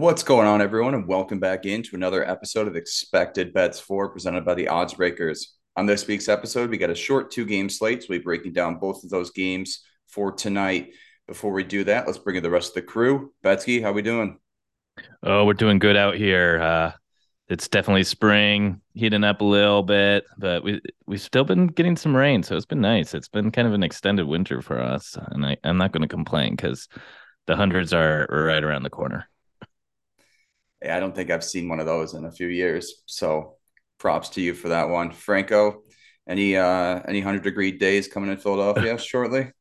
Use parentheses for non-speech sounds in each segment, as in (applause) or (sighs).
What's going on, everyone, and welcome back into another episode of Expected Bets For presented by the Odds Breakers. On this week's episode, we got a short two game slate, so we'll be breaking down both of those games for tonight. Before we do that, let's bring in the rest of the crew. Betzky, how we doing? Oh, we're doing good out here. Uh, it's definitely spring, heating up a little bit, but we we've still been getting some rain, so it's been nice. It's been kind of an extended winter for us, and I, I'm not going to complain because the hundreds are right around the corner. I don't think I've seen one of those in a few years. So props to you for that one. Franco, any uh any hundred degree days coming in Philadelphia (laughs) shortly?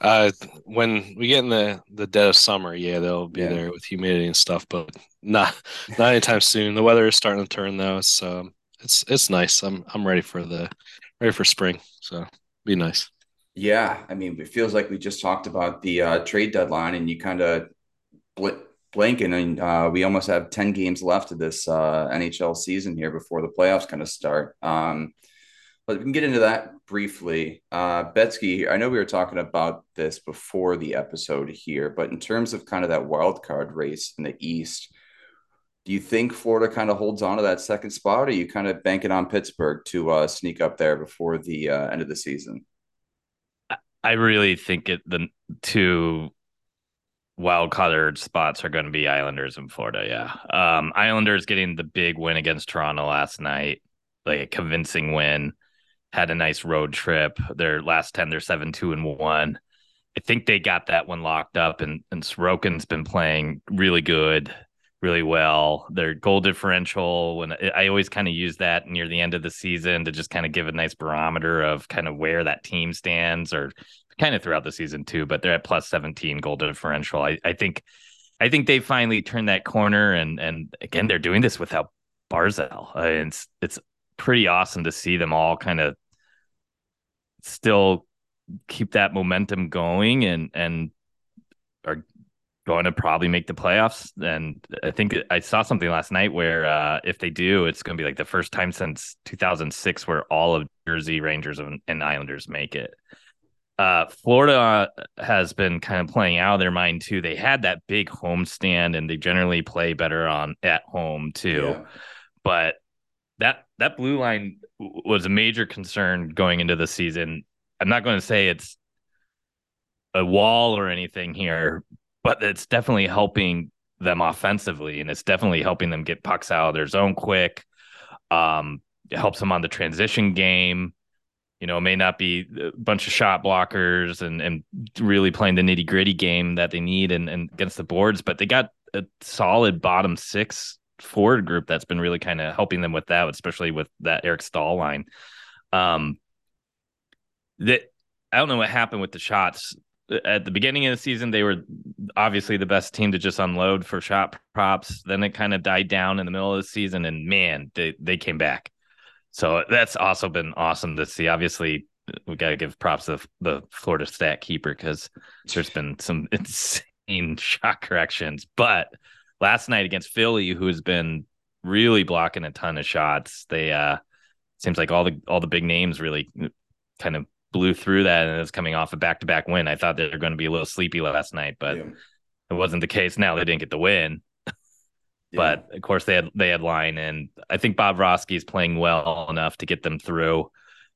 Uh, when we get in the the dead of summer, yeah, they'll be yeah. there with humidity and stuff, but not not anytime soon. The weather is starting to turn though, so it's it's nice. I'm I'm ready for the ready for spring, so be nice. Yeah, I mean, it feels like we just talked about the uh, trade deadline, and you kind of bl- blanking, and uh, we almost have ten games left of this uh, NHL season here before the playoffs kind of start. Um, but we can get into that briefly. Uh, Betzky, I know we were talking about this before the episode here, but in terms of kind of that wild card race in the East, do you think Florida kind of holds on to that second spot, or you kind of banking on Pittsburgh to uh, sneak up there before the uh, end of the season? I really think it the two wild card spots are going to be Islanders and Florida. Yeah, um, Islanders getting the big win against Toronto last night, like a convincing win had a nice road trip. Their last 10, they're 7 2 and 1. I think they got that one locked up, and, and Sorokin's been playing really good, really well. Their goal differential, when I always kind of use that near the end of the season to just kind of give a nice barometer of kind of where that team stands, or kind of throughout the season too. But they're at plus 17 goal differential. I, I think. I think they finally turned that corner, and and again, they're doing this without Barzal. Uh, it's it's pretty awesome to see them all kind of still keep that momentum going and and are going to probably make the playoffs. And I think I saw something last night where uh, if they do, it's going to be like the first time since 2006 where all of Jersey Rangers and Islanders make it. Uh, Florida has been kind of playing out of their mind too. They had that big home stand, and they generally play better on at home too. Yeah. But that that blue line was a major concern going into the season. I'm not going to say it's a wall or anything here, but it's definitely helping them offensively, and it's definitely helping them get pucks out of their zone quick. Um, it helps them on the transition game. You know, it may not be a bunch of shot blockers and and really playing the nitty gritty game that they need and, and against the boards, but they got a solid bottom six forward group that's been really kind of helping them with that, especially with that Eric Staal line. Um, that I don't know what happened with the shots at the beginning of the season. They were obviously the best team to just unload for shot props. Then it kind of died down in the middle of the season, and man, they they came back. So that's also been awesome to see. Obviously, we got to give props to the Florida stat keeper because there's been some (laughs) insane shot corrections, but last night against Philly, who has been really blocking a ton of shots. They uh seems like all the all the big names really kind of blew through that and it's coming off a back to back win. I thought they were going to be a little sleepy last night, but yeah. it wasn't the case. Now they didn't get the win. Yeah. But of course they had they had line and I think Bobrovsky is playing well enough to get them through.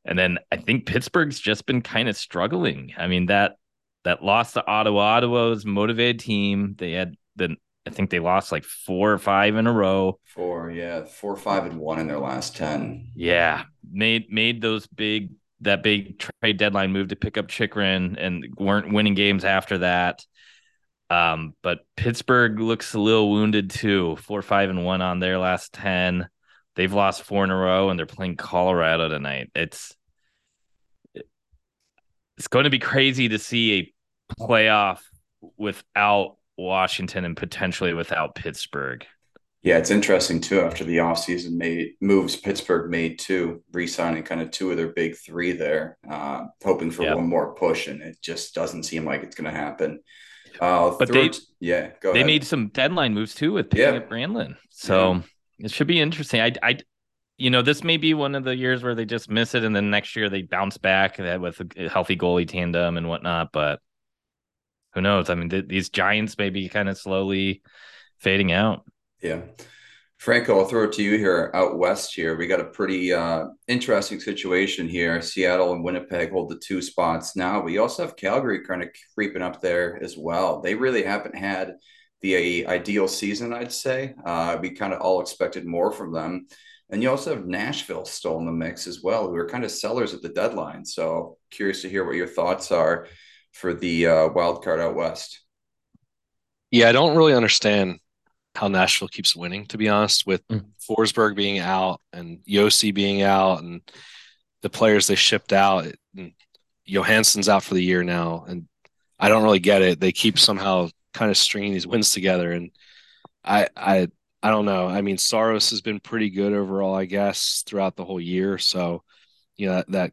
And then I think Pittsburgh's just been kind of struggling. I mean that that loss to Ottawa, Ottawa's motivated team. They had the I think they lost like four or five in a row. Four, yeah, four, five, and one in their last ten. Yeah, made made those big that big trade deadline move to pick up Chychrun and weren't winning games after that. Um, but Pittsburgh looks a little wounded too. Four, five, and one on their last ten. They've lost four in a row, and they're playing Colorado tonight. It's it's going to be crazy to see a playoff without Washington and potentially without Pittsburgh. Yeah, it's interesting too. After the offseason made moves, Pittsburgh made two, re-signing kind of two of their big three there, uh, hoping for yep. one more push, and it just doesn't seem like it's going to happen. Uh, but they, yeah, go they ahead. made some deadline moves too with picking yeah. up Granlund, so yeah. it should be interesting. I, I, you know, this may be one of the years where they just miss it, and then next year they bounce back with a healthy goalie tandem and whatnot. But who knows? I mean, th- these Giants may be kind of slowly fading out. Yeah. Franco, I'll throw it to you here out west here. We got a pretty uh, interesting situation here. Seattle and Winnipeg hold the two spots now. We also have Calgary kind of creeping up there as well. They really haven't had the ideal season, I'd say. Uh, we kind of all expected more from them. And you also have Nashville still in the mix as well, who are kind of sellers at the deadline. So curious to hear what your thoughts are for the uh, wild card out west. Yeah, I don't really understand how Nashville keeps winning, to be honest, with mm. Forsberg being out and Josi being out and the players they shipped out. And Johansen's out for the year now. And I don't really get it. They keep somehow kind of stringing these wins together. And I, I, I don't know. I mean, Saros has been pretty good overall, I guess, throughout the whole year. So, you know, that, that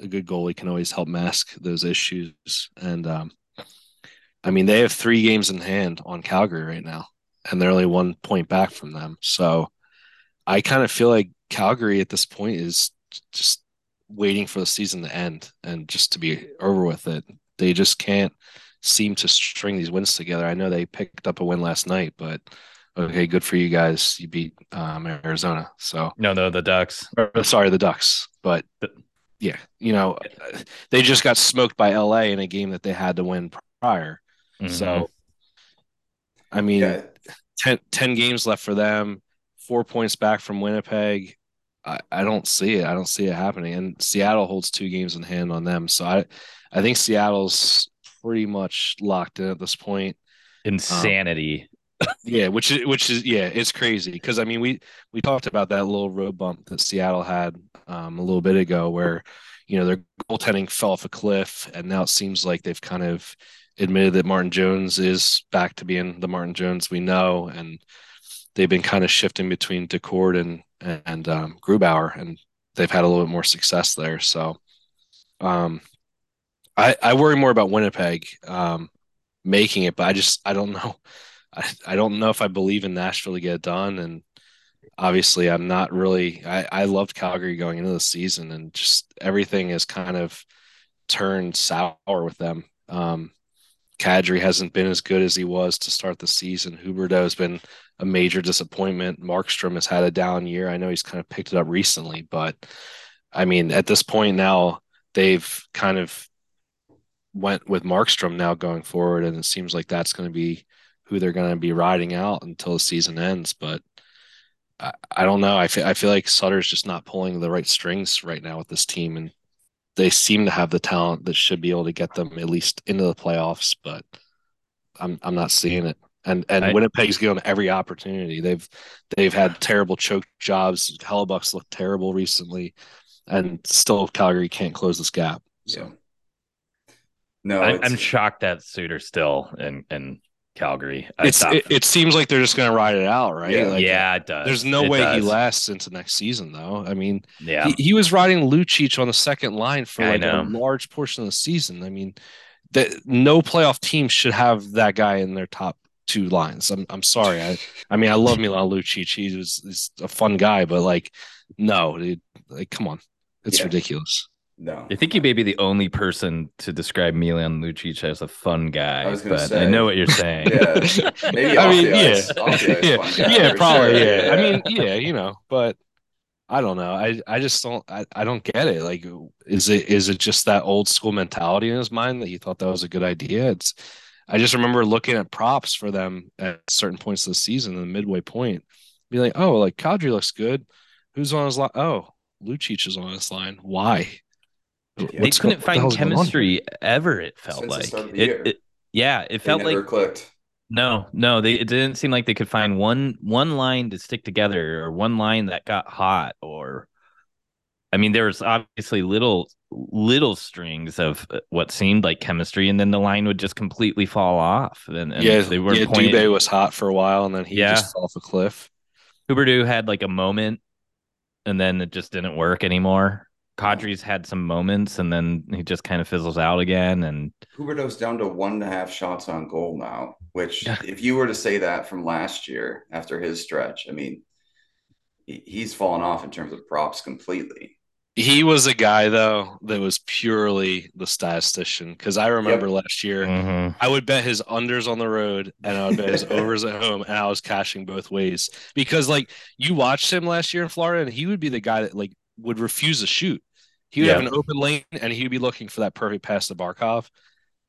a good goalie can always help mask those issues. And um, I mean, they have three games in hand on Calgary right now, and they're only one point back from them. So I kind of feel like Calgary at this point is just waiting for the season to end and just to be over with it. They just can't seem to string these wins together. I know they picked up a win last night, but okay, good for you guys. You beat um, Arizona. So no, no, the Ducks. Or, sorry, the Ducks. But yeah, you know, they just got smoked by LA in a game that they had to win prior. Mm-hmm. So, I mean, yeah. 10, 10, games left for them, four points back from Winnipeg. I, I don't see it. I don't see it happening. And Seattle holds two games in hand on them. So I, I think Seattle's pretty much locked in at this point. Insanity. Um, yeah, which is which is yeah, it's crazy because I mean we we talked about that little road bump that Seattle had um, a little bit ago where you know their goaltending fell off a cliff and now it seems like they've kind of admitted that Martin Jones is back to being the Martin Jones we know and they've been kind of shifting between Daccord and and um, Grubauer and they've had a little bit more success there so um I I worry more about Winnipeg um making it but I just I don't know (laughs) I, I don't know if I believe in Nashville to get it done. And obviously, I'm not really. I, I loved Calgary going into the season, and just everything has kind of turned sour with them. Um, Kadri hasn't been as good as he was to start the season. Huberdeau has been a major disappointment. Markstrom has had a down year. I know he's kind of picked it up recently, but I mean, at this point now, they've kind of went with Markstrom now going forward, and it seems like that's going to be who they're going to be riding out until the season ends. But I, I don't know. I feel, I feel like Sutter's just not pulling the right strings right now with this team. And they seem to have the talent that should be able to get them at least into the playoffs, but I'm, I'm not seeing it. And and I, Winnipeg's given every opportunity. They've they've had terrible choke jobs. Hellebuyck's looked terrible recently, and still Calgary can't close this gap. So. Yeah. No, I, am shocked that Sutter still and and Calgary. It's it, it, seems like they're just going to ride it out, right? Yeah, like, yeah it does. There's no it way does. he lasts into next season, though. I mean, yeah, he, he was riding Lucic on the second line for like a large portion of the season. I mean, that no playoff team should have that guy in their top two lines. I'm I'm sorry. I I mean, I love Milan Lucic. He was he's a fun guy, but like, no, dude, like, come on, it's yeah. ridiculous. No, I think you may be the only person to describe Milan Lucic as a fun guy, I but say, I know what you're saying. yeah, (laughs) maybe I mean, yeah, yeah, yeah, probably, sure. yeah. I mean, (laughs) yeah, you know, but I don't know. I I just don't. I, I don't get it. Like, is it is it just that old school mentality in his mind that he thought that was a good idea? It's. I just remember looking at props for them at certain points of the season, the midway point, be like, oh, like Kadri looks good. Who's on his line? Oh, Lucic is on his line. Why? They couldn't find chemistry ever. It felt Since like it, it, Yeah, it felt like clicked. No, no, they it didn't seem like they could find one one line to stick together or one line that got hot or I mean there was obviously little little strings of uh, what seemed like chemistry and then the line would just completely fall off and, and yeah they were yeah, pointing... Dubé was hot for a while and then he yeah. just fell off a cliff Huberdeau had like a moment and then it just didn't work anymore Kadri's had some moments and then he just kind of fizzles out again. And Huberdeau's down to one and a half shots on goal now, which if you were to say that from last year after his stretch, I mean, he's fallen off in terms of props completely. He was a guy though that was purely the statistician because I remember yep. last year mm-hmm. I would bet his unders on the road and I would bet his (laughs) overs at home and I was cashing both ways because like you watched him last year in Florida and he would be the guy that like would refuse to shoot. He would have an open lane and he would be looking for that perfect pass to Barkov.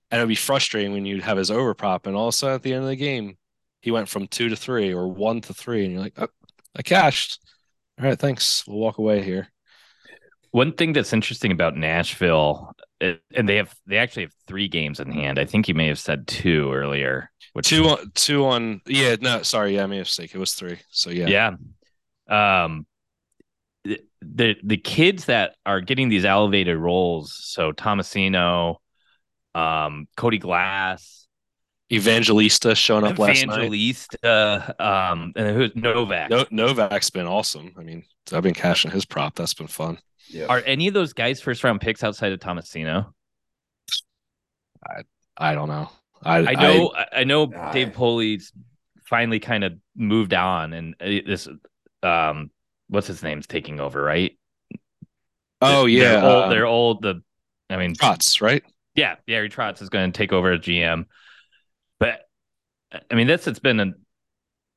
And it would be frustrating when you'd have his overprop. and all of a sudden at the end of the game he went from two to three or one to three and you're like, oh, I cashed. All right, thanks. We'll walk away here. One thing that's interesting about Nashville, and they have they actually have three games in hand. I think you may have said two earlier. Which, two on two on yeah no sorry yeah I may have mistake it was three so yeah yeah um the the kids that are getting these elevated roles so Tomasino um Cody Glass Evangelista showing up last night Evangelista um and who's Novak no, Novak's been awesome I mean I've been cashing his prop that's been fun yeah. Are any of those guys first round picks outside of Tomasino? I I don't know. I I know I, I know I, Dave Poile's finally kind of moved on, and uh, this um what's his name's taking over, right? Oh yeah, they're old. They're old the I mean Trotz, right? Yeah, Gary Trotz is going to take over as GM, but I mean this has been a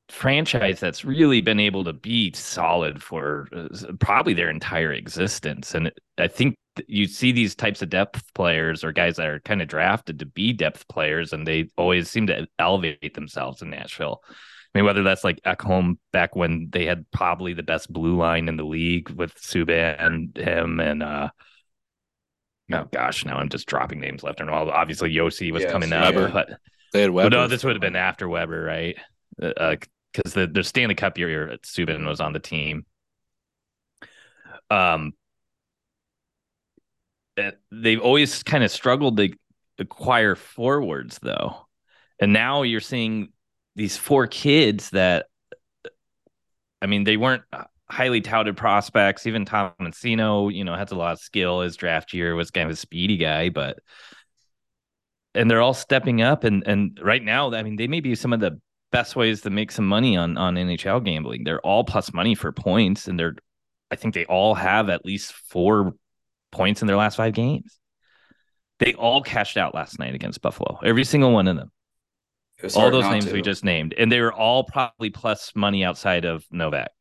franchise that's really been able to be solid for uh, probably their entire existence. And I think you see these types of depth players or guys that are kind of drafted to be depth players, and they always seem to elevate themselves in Nashville. Mean, whether that's like Ekholm back when they had probably the best blue line in the league with Subban and him and uh oh gosh, now I'm just dropping names left and right. Obviously Josi was coming out, but they had Weber. But no, this would have been after Weber, right? Uh, because the the Stanley Cup year Subban was on the team. Um, eh, they've always kind of struggled to acquire forwards though, and now you're seeing these four kids that, I mean, they weren't highly touted prospects. Even Tomasino, you know, has a lot of skill. His draft year was kind of a speedy guy, but and they're all stepping up and and right now, I mean, they may be some of the best ways to make some money on on NHL gambling. They're all plus money for points, and they're I think they all have at least four points in their last five games. They all cashed out last night against Buffalo. Every single one of them. All those names to. we just named, and they were all probably plus money outside of Novak.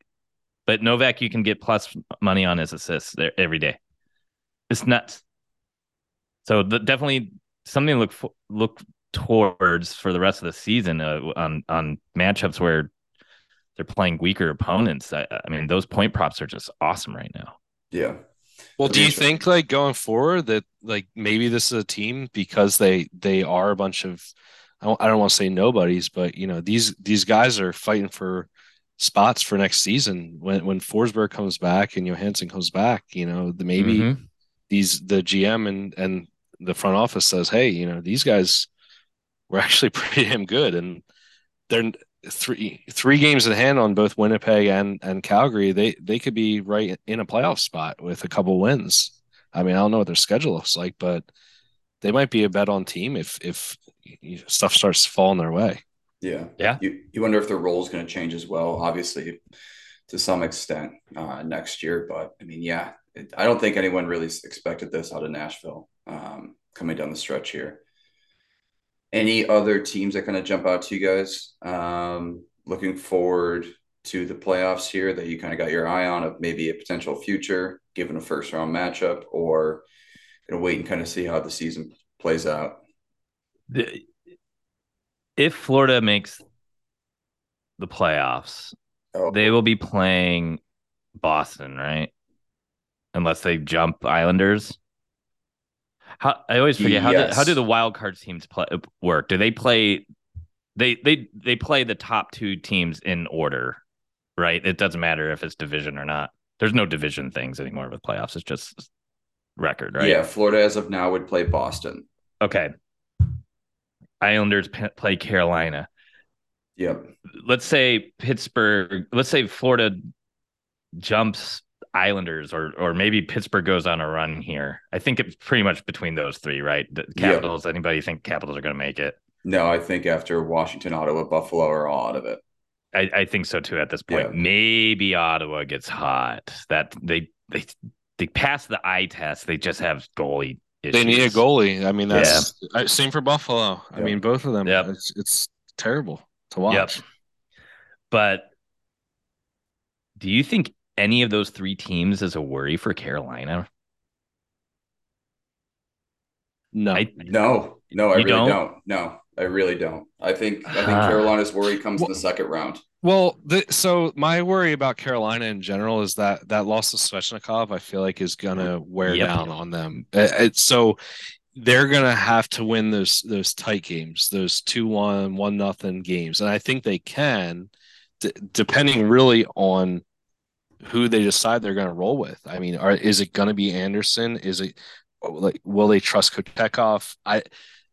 But Novak, you can get plus money on his assists there every day. It's nuts. So the, definitely something to look for, look towards for the rest of the season uh, on on matchups where they're playing weaker opponents. I, I, mean, those point props are just awesome right now. Yeah. Well, do you think like going forward that like maybe this is a team because they they are a bunch of I don't, I don't want to say nobodies, but you know these these guys are fighting for spots for next season when when Forsberg comes back and Johansen comes back. You know the maybe mm-hmm. these the GM and and the front office says, hey, you know these guys were (laughs) actually pretty damn good, and they're three three games in hand on both Winnipeg and and Calgary. They they could be right in a playoff spot with a couple wins. I mean, I don't know what their schedule looks like, but they might be a bet on team if if stuff starts falling their way. Yeah, yeah. You you wonder if their role is going to change as well. Obviously, to some extent uh, next year, but I mean, yeah, it, I don't think anyone really expected this out of Nashville um, coming down the stretch here any other teams that kind of jump out to you guys um, looking forward to the playoffs here that you kind of got your eye on of maybe a potential future given a first round matchup or gonna wait and kind of see how the season plays out if florida makes the playoffs oh. they will be playing boston right unless they jump islanders how I always forget how do, how do the wild card teams play work? Do they play? They they they play the top two teams in order, right? It doesn't matter if it's division or not. There's no division things anymore with playoffs. It's just record, right? Yeah, Florida as of now would play Boston. Okay. Islanders play Carolina. Yep. Let's say Pittsburgh. Let's say Florida jumps Islanders or or maybe Pittsburgh goes on a run here. I think it's pretty much between those three, right? The Capitals. Yep. Anybody think Capitals are going to make it? No, I think after Washington, Ottawa, Buffalo are all out of it. I, I think so too. At this point, yeah. maybe Ottawa gets hot. That they they they pass the eye test. They just have goalie. Issues. They need a goalie. I mean, that's yeah. same for Buffalo. I mean, both of them. Yep. It's, it's terrible to watch. Yep. But do you think any of those three teams is a worry for Carolina? No, I, no, no, I really don't? don't? No, I really don't. I think I think Carolina's worry comes well, in the second round. Well, the, so my worry about Carolina in general is that that loss of Svechnikov, I feel like, is gonna mm, wear yep. down on them. It, it, so they're gonna have to win those those tight games, those two one one nothing games, and I think they can, d- depending really on who they decide they're going to roll with. I mean, are, is it going to be Andersen? Is it oh, like will they trust Kochetkov? I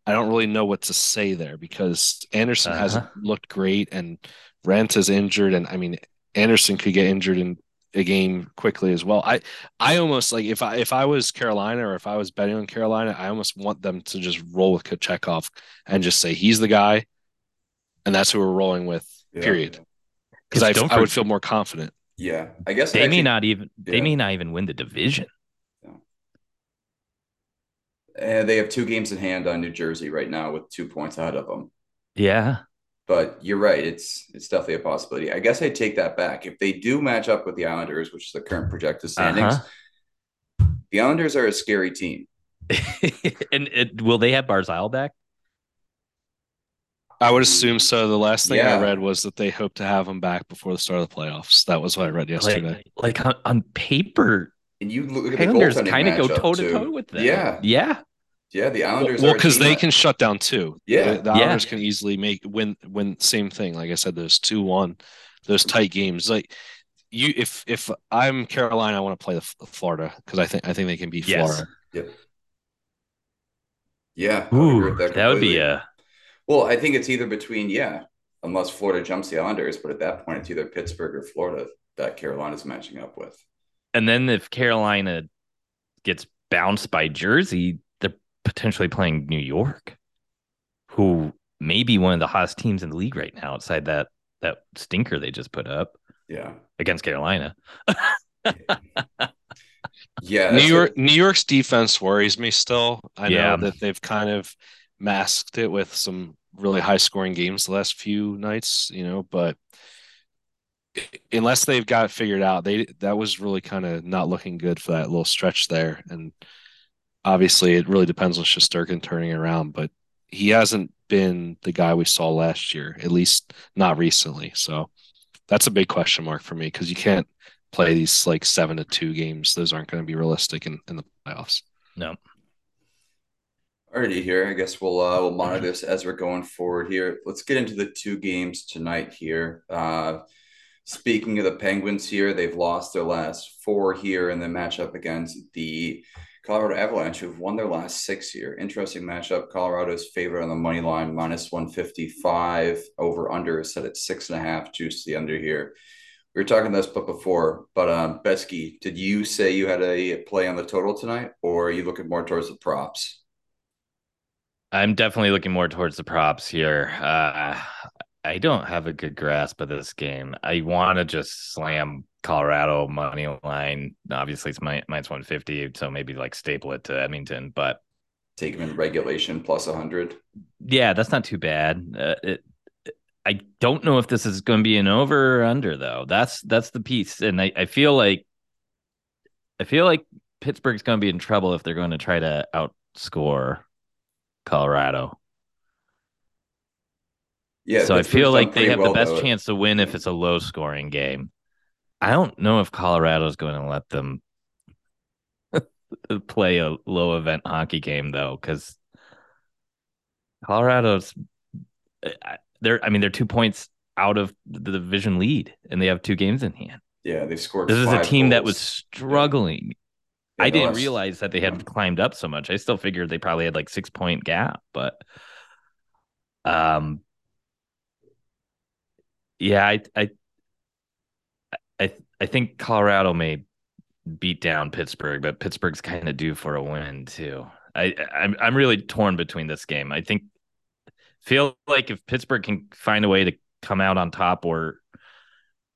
I don't really know what to say there because Andersen uh-huh. hasn't looked great and Raanta is injured, and I mean Andersen could get injured in a game quickly as well. I I almost like if I if I was Carolina or if I was betting on Carolina, I almost want them to just roll with Kochetkov and just say he's the guy, and that's who we're rolling with. Yeah. Period. Because I, I would feel more confident. Yeah, I guess they actually, may not even yeah. they may not even win the division. And uh, they have two games in hand on New Jersey right now with two points ahead of them. Yeah. But you're right. It's it's definitely a possibility. I guess I take that back. If they do match up with the Islanders, which is the current projected standings, uh-huh. the Islanders are a scary team. (laughs) and it, will they have Barzal back? I would assume so. The last thing yeah. I read was that they hope to have him back before the start of the playoffs. That was what I read yesterday. Like, like on, on paper, and you look at Islanders kind of go toe to toe with them. Yeah, yeah, yeah. The Islanders. Well, because they that... can shut down too. Yeah, the, the Islanders yeah. can easily make win win. Same thing. Like I said, those two one, those tight games. Like you, if if I'm Carolina, I want to play the Florida because I think I think they can beat yes. Florida. Yep. Yeah. Ooh, that, that would be a. Well, I think it's either between yeah, unless Florida jumps the Islanders, but at that point, it's either Pittsburgh or Florida that Carolina's matching up with. And then if Carolina gets bounced by Jersey, they're potentially playing New York, who may be one of the hottest teams in the league right now outside that that stinker they just put up. Yeah. Against Carolina. (laughs) yeah. New York New York's defense worries me still. I yeah. know that they've kind of masked it with some really high scoring games the last few nights, you know, but unless they've got figured out, they that was really kind of not looking good for that little stretch there. And obviously, it really depends on Shesterkin turning around, but he hasn't been the guy we saw last year, at least not recently. So that's a big question mark for me because you can't play these like seven to two games. Those aren't going to be realistic in, in the playoffs. No. Alrighty, here. I guess we'll uh, we'll monitor this as we're going forward here. Let's get into the two games tonight here. Uh, Speaking of the Penguins here, they've lost their last four here in the matchup against the Colorado Avalanche, who've won their last six here. Interesting matchup. Colorado's favorite on the money line, minus 155. Over under is set at six and a half. Juice to the under here. We were talking this but before, but um, Betzky, did you say you had a play on the total tonight, or are you looking more towards the props? I'm definitely looking more towards the props here. Uh, I don't have a good grasp of this game. I want to just slam Colorado money line. Obviously, it's minus one fifty, so maybe like staple it to Edmonton, but take them in regulation plus hundred. Yeah, that's not too bad. Uh, it, I don't know if this is going to be an over or under though. That's that's the piece, and I, I feel like I feel like Pittsburgh's going to be in trouble if they're going to try to outscore Colorado. Yeah. So I feel like they have well, the best though. chance to win if it's a low scoring game. I don't know if Colorado's going to let them (laughs) play a low event hockey game though, because Colorado's they're I mean they're two points out of the division lead and they have two games in hand. Yeah, they scored. This is a team goals. that was struggling. Yeah, I didn't last, realize that they had yeah. climbed up so much. I still figured they probably had like six point gap, but um yeah, I, I, I, I think Colorado may beat down Pittsburgh, but Pittsburgh's kind of due for a win too. I, I'm, I'm really torn between this game. I think feel like if Pittsburgh can find a way to come out on top or,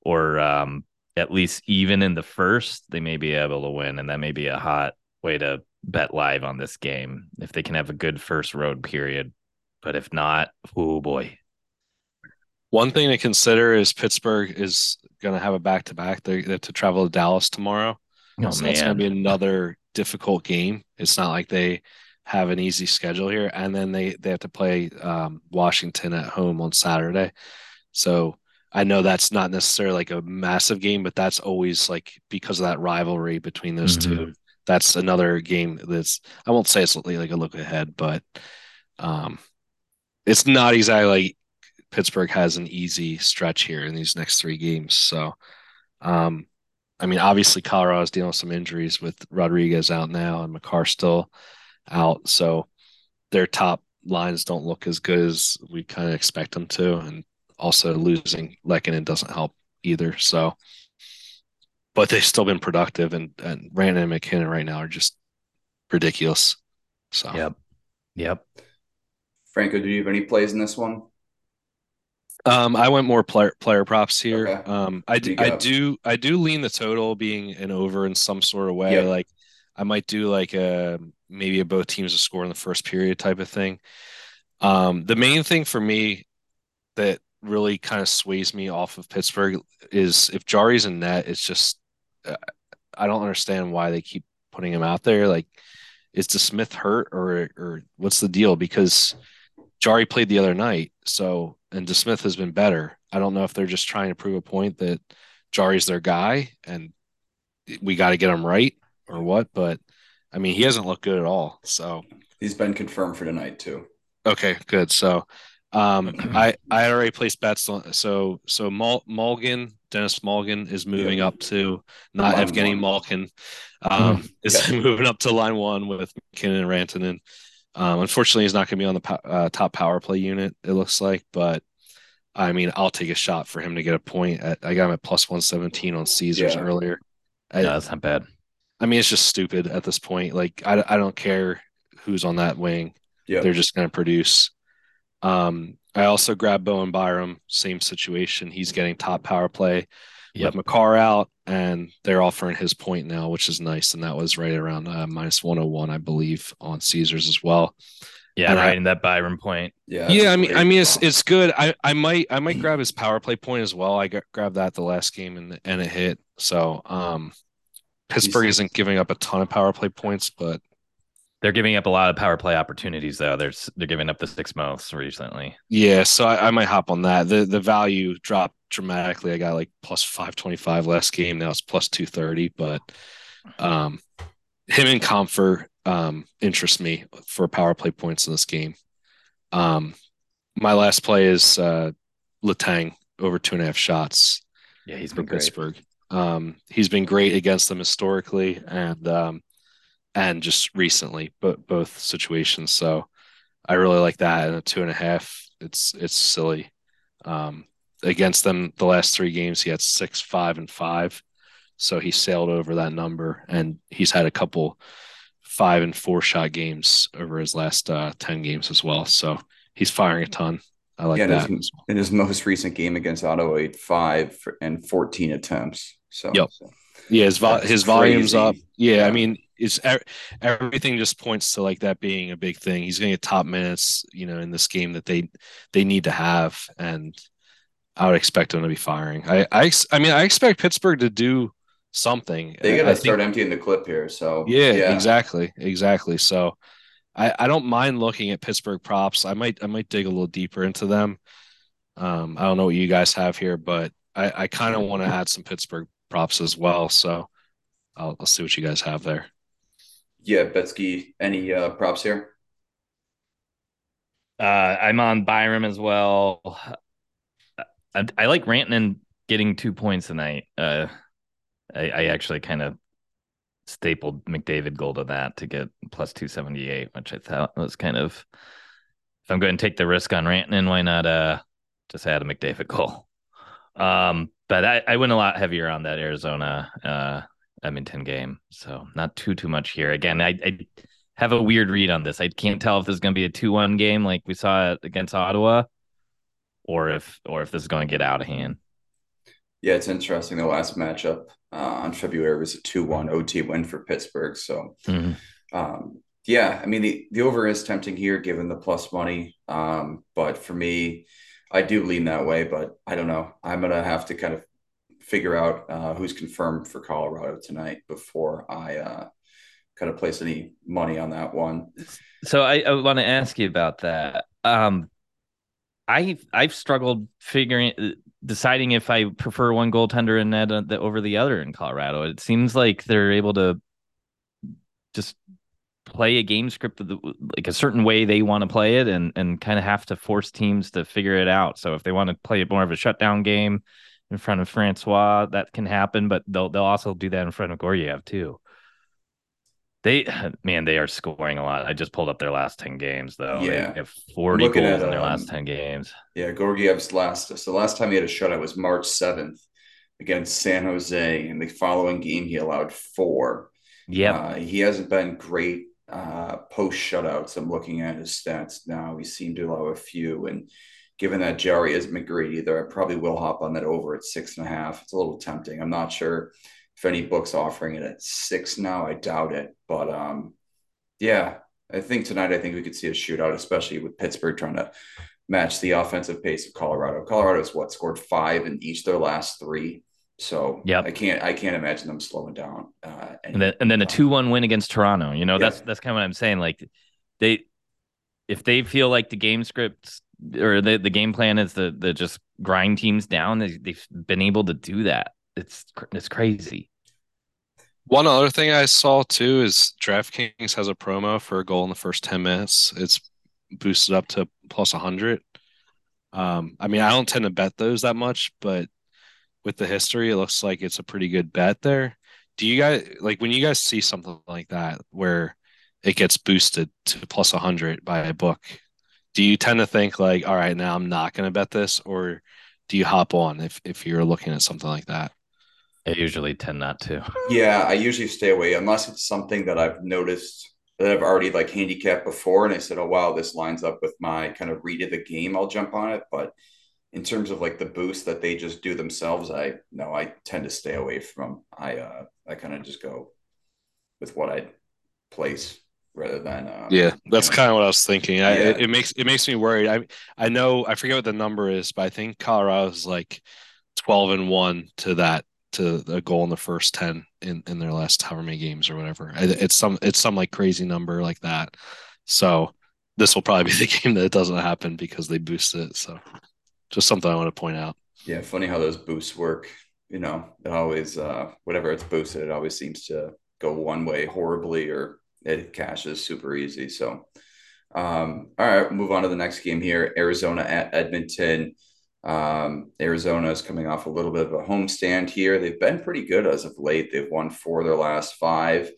or um, at least even in the first, they may be able to win, and that may be a hot way to bet live on this game if they can have a good first road period. But if not, oh boy. One thing to consider is Pittsburgh is going to have a back to back. They have to travel to Dallas tomorrow. Oh, so man. that's going to be another difficult game. It's not like they have an easy schedule here, and then they they have to play um, Washington at home on Saturday. So I know that's not necessarily like a massive game, but that's always like because of that rivalry between those mm-hmm. two. That's another game that's I won't say it's like a look ahead, but um, it's not exactly like Pittsburgh has an easy stretch here in these next three games. So, um, I mean, obviously Colorado is dealing with some injuries with Rodriguez out now and Makar still out, so their top lines don't look as good as we kind of expect them to, and also losing Lehkonen doesn't help either. So, but they've still been productive, and and Rantanen and MacKinnon right now are just ridiculous. So, yep, yep. Franco, do you have any plays in this one? Um, I went more player player props here. Okay. Um, I do, I do I do lean the total being an over in some sort of way. Like I might do like a maybe a both teams to score in the first period type of thing. Um, the main thing for me that really kind of sways me off of Pittsburgh is if Jarry's in net, it's just uh, I don't understand why they keep putting him out there. Like, is the Smith hurt or or what's the deal? Because Jarry played the other night, so and DeSmith has been better. I don't know if they're just trying to prove a point that Jarry's their guy and we got to get him right or what. But I mean, he hasn't looked good at all. So he's been confirmed for tonight too. Okay, good. So um, (clears throat) I I already placed bets on so so Mul- Mulligan Denis Malgin is moving up to not line Evgeny one. Malkin um, (laughs) is (laughs) moving up to line one with MacKinnon and Rantanen. Um, unfortunately, he's not going to be on the po- uh, top power play unit. It looks like, but I mean, I'll take a shot for him to get a point. At, I got him at plus one seventeen on Caesars yeah. earlier. I, no, that's not bad. I mean, it's just stupid at this point. Like, I, I don't care who's on that wing. Yeah, they're just going to produce. Um, I also grabbed Bowen Byram, same situation. He's getting top power play. Yep. With Makar out, and they're offering his point now, which is nice. And that was right around uh, minus 101, I believe, on Caesars as well. Yeah, and right I, in that Byram point. Yeah, yeah. I mean, I mean, it's it's good. I, I might I might grab his power play point as well. I got, grabbed that the last game and and it hit. So um, Pittsburgh isn't giving up a ton of power play points, but they're giving up a lot of power play opportunities, though. They're they're giving up the six most recently. Yeah, so I, I might hop on that. the The value dropped dramatically. I got like plus five twenty five last game. Now it's plus two thirty. But um, him and Compher um interest me for power play points in this game. Um, my last play is uh, Letang over two and a half shots. Yeah, he's been Pittsburgh. Um, he's been great against them historically, and um, and just recently, but both situations. So I really like that. And a two and a half, it's it's silly. Um, against them, the last three games, he had six, five, and five. So he sailed over that number, and he's had a couple five and four shot games over his last uh, ten games as well. So he's firing a ton. I like yeah, that. In his, in his, most recent game against Ottawa, he five and fourteen attempts. So yep. So yeah, his vo- his volume's up. Yeah, yeah, I mean, it's everything just points to like that being a big thing. He's going to get top minutes, you know, in this game that they they need to have, and I would expect him to be firing. I I, I mean, I expect Pittsburgh to do something. They got to start think, emptying the clip here. So yeah, yeah, exactly, exactly. So I I don't mind looking at Pittsburgh props. I might I might dig a little deeper into them. Um, I don't know what you guys have here, but I I kind of want to add some Pittsburgh props as well. So I'll, I'll see what you guys have there. Yeah, Betzky, any uh, props here? Uh, I'm on Byram as well. I, I like Rantanen getting two points tonight. Uh, I, I actually kind of stapled McDavid goal to that to get plus 278, which I thought was kind of if I'm going to take the risk on Rantanen, why not uh just add a McDavid goal? Um, but I, I went a lot heavier on that Arizona uh Edmonton game. So not too too much here. Again, I, I have a weird read on this. I can't tell if this is going to be a two one game like we saw against Ottawa, or if or if this is going to get out of hand. Yeah, it's interesting. The last matchup uh, on February was a 2 1 OT win for Pittsburgh. So, mm-hmm. um, yeah, I mean, the, the over is tempting here given the plus money. Um, but for me, I do lean that way, but I don't know. I'm going to have to kind of figure out uh, who's confirmed for Colorado tonight before I uh, kind of place any money on that one. So I, I want to ask you about that. Um, I I've struggled figuring deciding if I prefer one goaltender in that uh, over the other in Colorado. It seems like they're able to just play a game script like a certain way they want to play it and and kind of have to force teams to figure it out. So if they want to play it more of a shutdown game in front of Francouz, that can happen, but they'll they'll also do that in front of Georgiev too. They (sighs) man, they are scoring a lot. I just pulled up their last 10 games though. Yeah. They have 40 goals at, in their um, last 10 games. Yeah, Georgiev's last so the last time he had a shutout was March 7th against San Jose. And the following game he allowed four. Yeah. Uh, he hasn't been great uh, post shutouts. I'm looking at his stats now. He seemed to allow a few. And given that Jarry isn't great either, I probably will hop on that over at six and a half. It's a little tempting. I'm not sure if any book's offering it at six now. I doubt it. But um, yeah, I think tonight I think we could see a shootout, especially with Pittsburgh trying to match the offensive pace of Colorado. Colorado's what scored five in each their last three. So yeah, I can't I can't imagine them slowing down. Uh, and then and then a two one win against Toronto. You know yeah. that's that's kind of what I'm saying. Like they if they feel like the game scripts or the, the game plan is the the just grind teams down, they, they've been able to do that. It's it's crazy. One other thing I saw too is DraftKings has a promo for a goal in the first 10 minutes. It's boosted up to plus 100. Um, I mean, I don't tend to bet those that much, but with the history, it looks like it's a pretty good bet there. Do you guys like when you guys see something like that where it gets boosted to plus 100 by a book? Do you tend to think like, all right, now I'm not going to bet this, or do you hop on if if you're looking at something like that? I usually tend not to. Yeah, I usually stay away unless it's something that I've noticed that I've already like handicapped before, and I said, "Oh wow, this lines up with my kind of read of the game." I'll jump on it, but in terms of like the boost that they just do themselves, I no, I tend to stay away from. I uh, I kind of just go with what I place rather than uh, yeah that's kind of what i was thinking I, it, it, makes it makes me worried i i know i forget what the number is but i think colorado's like 12 and 1 to that to a goal in the first 10 in, in their last however many games or whatever. It's some it's some like crazy number like that. So this will probably be (laughs) the game that it doesn't happen because they boost it. So just something I want to point out. Yeah, funny how those boosts work. You know, it always uh whatever it's boosted, it always seems to go one way horribly or it cashes super easy. So um all right, move on to the next game here. Arizona at Edmonton. Um, Arizona is coming off a little bit of a homestand here. They've been pretty good as of late. They've won four of their last five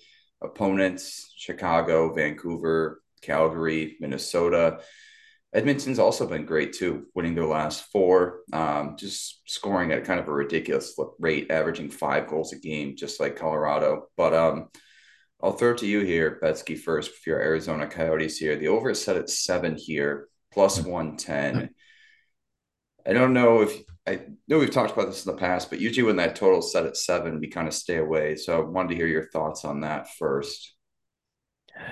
opponents Chicago, Vancouver, Calgary, Minnesota. Edmonton's also been great too, winning their last four, um, just scoring at kind of a ridiculous rate, averaging five goals a game, just like Colorado. But um, I'll throw it to you here, Betzky, first for your Arizona Coyotes here. The over is set at seven here, plus 110. I don't know if I know we've talked about this in the past, but usually when that total set at seven, we kind of stay away. So I wanted to hear your thoughts on that first. (sighs)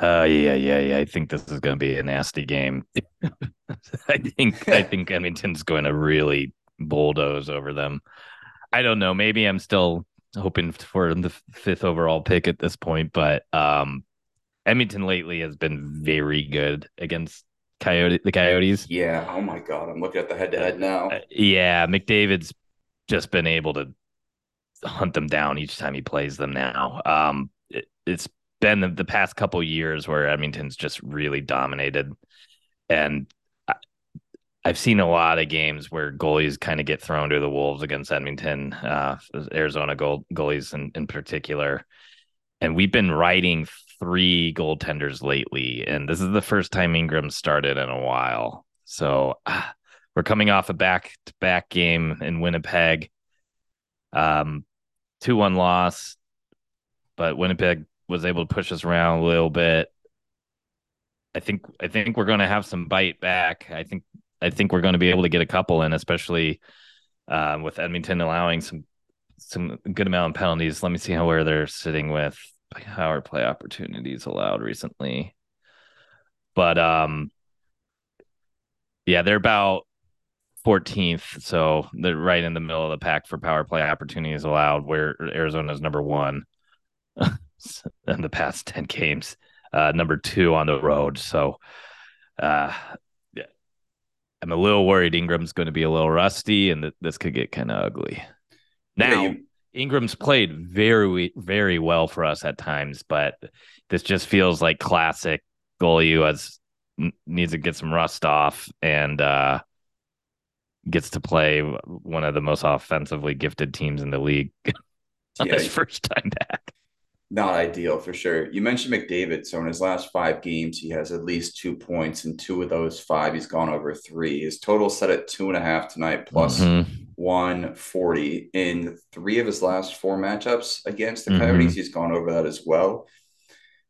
Uh, yeah, yeah, yeah. I think this is going to be a nasty game. (laughs) I think I (laughs) think Edmonton's going to really bulldoze over them. I don't know. Maybe I'm still hoping for the fifth overall pick at this point, but um, Edmonton lately has been very good against Coyote, the Coyotes. Yeah. Oh my God, I'm looking at the head to head now. Uh, yeah, McDavid's just been able to hunt them down each time he plays them. Now, um, it, has been the, the, past couple years where Edmonton's just really dominated, and I've seen a lot of games where goalies kind of get thrown to the wolves against Edmonton, uh, Arizona goal, goalies in, in particular. And we've been riding three goaltenders lately, and this is the first time Ingram started in a while. So uh, we're coming off a back to back game in Winnipeg. Um, two one loss, but Winnipeg was able to push us around a little bit. I think I think we're going to have some bite back. I think I think we're going to be able to get a couple in, especially um, with Edmonton allowing some some good amount of penalties. Let me see how where they're sitting with power play opportunities allowed recently. But um, yeah, they're about 14th, so they're right in the middle of the pack for power play opportunities allowed. Where Arizona is number one (laughs) in the past 10 games, uh, number two on the road. So, uh, I'm a little worried Ingram's going to be a little rusty, and that this could get kind of ugly. Now, yeah, you- Ingram's played very, very well for us at times, but this just feels like classic goalie who has needs to get some rust off and uh, gets to play one of the most offensively gifted teams in the league on (laughs) yeah, his first time back. Not ideal for sure. You mentioned McDavid. So in his last five games, he has at least two points, and two of those five, he's gone over three. His total set at two and a half tonight, plus mm-hmm. 140. In three of his last four matchups against the Coyotes, mm-hmm. he's gone over that as well.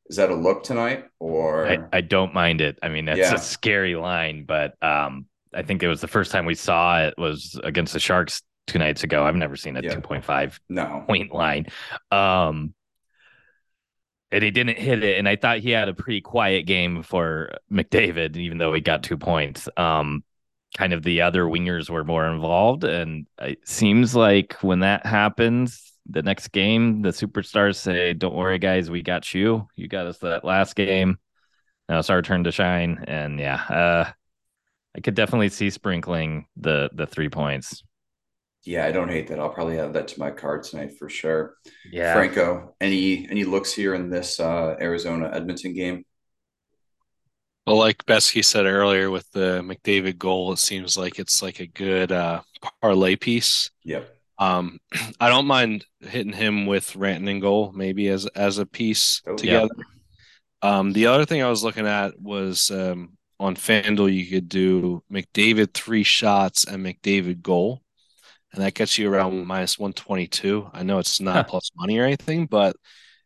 Is that a look tonight or I, I don't mind it. I mean, that's yeah. a scary line, but um, I think it was the first time we saw it was against the Sharks two nights ago. I've never seen a yeah. 2.5 no. point line. Um, and he didn't hit it. And I thought he had a pretty quiet game for McDavid, even though he got two points. Um, kind of the other wingers were more involved. And it seems like when that happens, the next game, the superstars say, Don't worry, guys, we got you. You got us that last game. Now it's our turn to shine. And yeah, uh, I could definitely see sprinkling the the three points. Yeah, I don't hate that. I'll probably add that to my card tonight for sure. Yeah. Franco, any any looks here in this uh, Arizona Edmonton game? Well, like Betzky said earlier with the McDavid goal, it seems like it's like a good uh, parlay piece. Yep. Um, (clears throat) I don't mind hitting him with Rantanen goal maybe as as a piece oh, together. Yeah. Um, the other thing I was looking at was um, on FanDuel you could do McDavid three shots and McDavid goal, and that gets you around minus one twenty two. I know it's not plus money or anything, but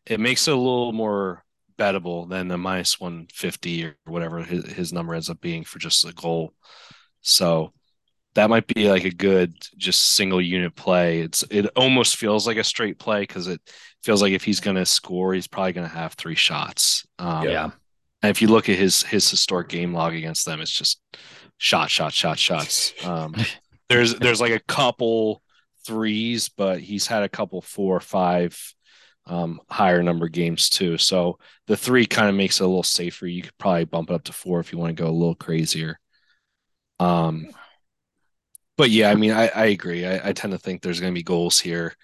it makes it a little more bettable than the minus 150 or whatever his, his number ends up being for just a goal. So that might be like a good just single unit play. It's it almost feels like a straight play because it feels like if he's going to score, he's probably going to have three shots. Um, yeah. And if you look at his his historic game log against them, it's just shot, shot, shot, shots. (laughs) Um, there's there's like a couple threes, but he's had a couple four, five um, higher number games too. So the three kind of makes it a little safer. You could probably bump it up to four if you want to go a little crazier. Um, but yeah, I mean, I, I agree. I, I tend to think there's going to be goals here.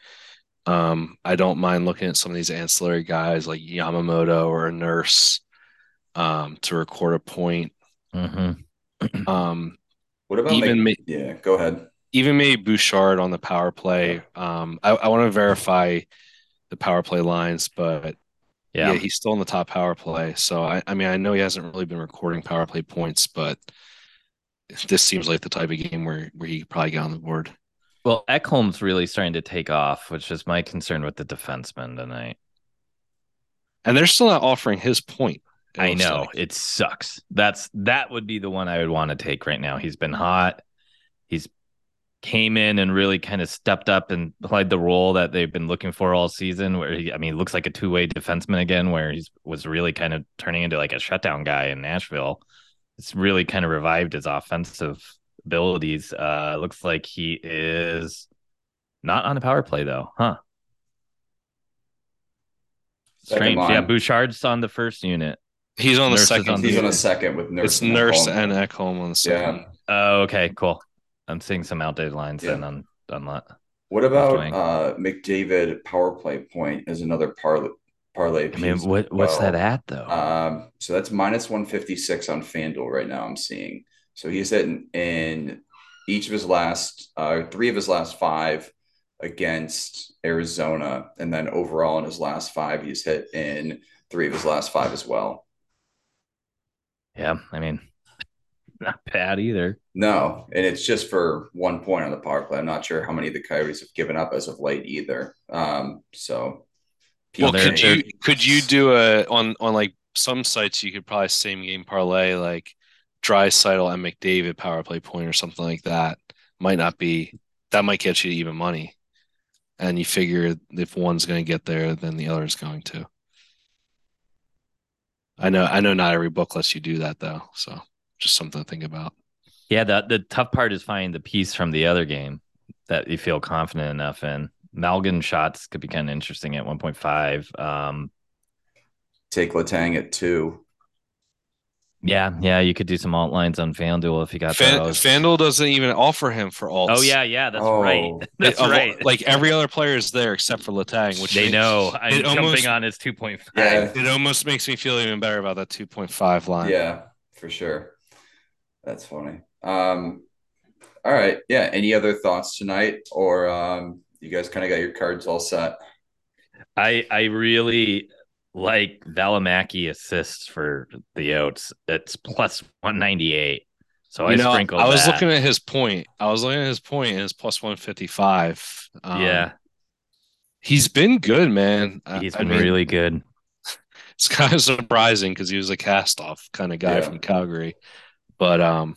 Um, I don't mind looking at some of these ancillary guys like Yamamoto or a Nurse um, to record a point. Mm-hmm. (clears throat) um, what about even like, yeah? Go ahead. Even maybe Bouchard on the power play. Um, I, I want to verify the power play lines, but yeah. yeah. he's still in the top power play. So I, I mean, I know he hasn't really been recording power play points, but this seems like the type of game where where he probably get on the board. Well, Ekholm's really starting to take off, which is my concern with the defenseman tonight. And they're still not offering his point. I know like. it sucks. That's that would be the one I would want to take right now. He's been hot. He's came in and really kind of stepped up and played the role that they've been looking for all season. Where he, I mean, looks like a two way defenseman again, where he was really kind of turning into like a shutdown guy in Nashville. It's really kind of revived his offensive abilities. Uh, looks like he is not on a power play though, huh? Strange. Yeah, Bouchard's on the first unit. He's on the second. On the he's unit. on a second with Nurse. It's and Nurse and Ekholm on the second. Yeah. Oh, okay, cool. I'm seeing some outdated lines yeah. then on on that. What about uh, McDavid power play point is another parlay parlay? I mean, what what's well. that at though? Um, so that's minus one fifty six on FanDuel right now. I'm seeing. So he's hitting in each of his last uh, three of his last five against Arizona, and then overall in his last five, he's hit in three of his last five as well. Yeah, I mean, not bad either. No, and it's just for one point on the power play. I'm not sure how many the Coyotes have given up as of late either. Um, so, well, could you could you do a on on like some sites you could probably same game parlay like Draisaitl and McDavid power play point or something like that. Might not be that might get you even money. And you figure if one's going to get there, then the other is going to. I know, I know, not every book lets you do that though, so just something to think about. Yeah, the the tough part is finding the piece from the other game that you feel confident enough in. Malgin shots could be kind of interesting at 1.5. Um, Take Letang at two. Yeah, yeah, you could do some alt lines on FanDuel if you got Fan, those. FanDuel doesn't even offer him for alts. Oh yeah, yeah, that's Oh. right. (laughs) That's It- right. Like every other player is there except for Letang, which they makes- know I'm it jumping almost- on his 2.5. Yeah. It almost makes me feel even better about that 2.5 line. Yeah, for sure. That's funny. Um, all right. Yeah. Any other thoughts tonight, or um, you guys kind of got your cards all set? I I really like Valimaki assists for the Oats. It's plus 198. So I You know, sprinkled I was that. looking at his point. I was looking at his point and it's plus 155. Um, yeah, He's been good, man. I- he's I been mean, really good. it's kind of (laughs) surprising because he was a cast off kind of guy Yeah. from Calgary. But um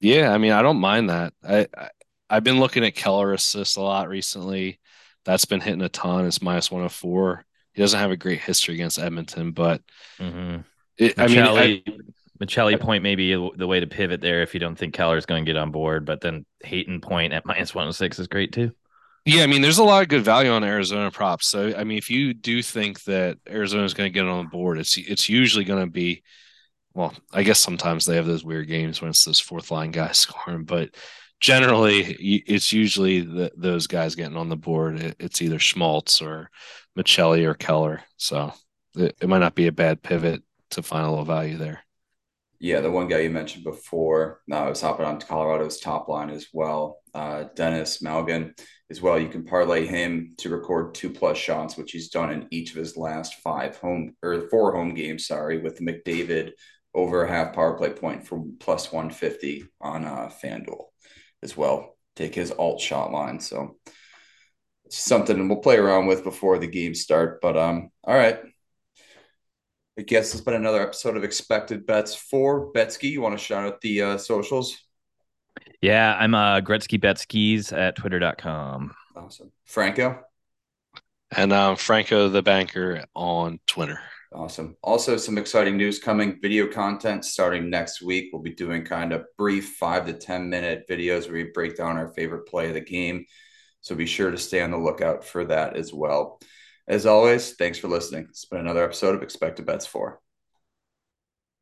yeah, I mean, I don't mind that. I, I I've been looking at Keller assists a lot recently. That's been hitting a ton. It's minus 104. He doesn't have a great history against Edmonton, but hmm it, I mean, I, Maccelli, point may be the way to pivot there if you don't think Keller's going to get on board, but then Hayton point at (laughs) minus 106 is great too. Yeah, I mean, there's a lot of good value on Arizona props. So, I mean, if you do think that Arizona is going to get on the board, it's it's usually going to be, well, I guess sometimes they have those weird games when it's those fourth line guys (laughs) scoring, but generally, it's usually the, those guys getting on the board. It, it's either Schmaltz or Maccelli or Keller. So, it, it might not be a bad pivot to find a little value there. Yeah, the one guy you mentioned before, uh, I was hopping on Colorado's top line as well. Uh, Denis Malgin as well. You can parlay him to record two plus shots, which he's done in each of his last five home or four home games. Sorry, with McDavid over a half power play point for plus one fifty on uh, FanDuel as well. Take his alt shot line. So it's something we'll play around with before the games start. But um, all right. I guess it's been another episode of Expected Bets for Betzky. You want to shout out the uh, socials? Yeah, I'm uh, Gretzky Betzkys at twitter.com. Awesome. Franco? And um, Franco the banker on Twitter. Awesome. Also, some exciting news coming. Video content starting next week. We'll be doing kind of brief five to 10 minute videos where we break down our favorite play of the game. So be sure to stay on the lookout for that as well. As always, thanks for listening. It's been another episode of Expected Bets for.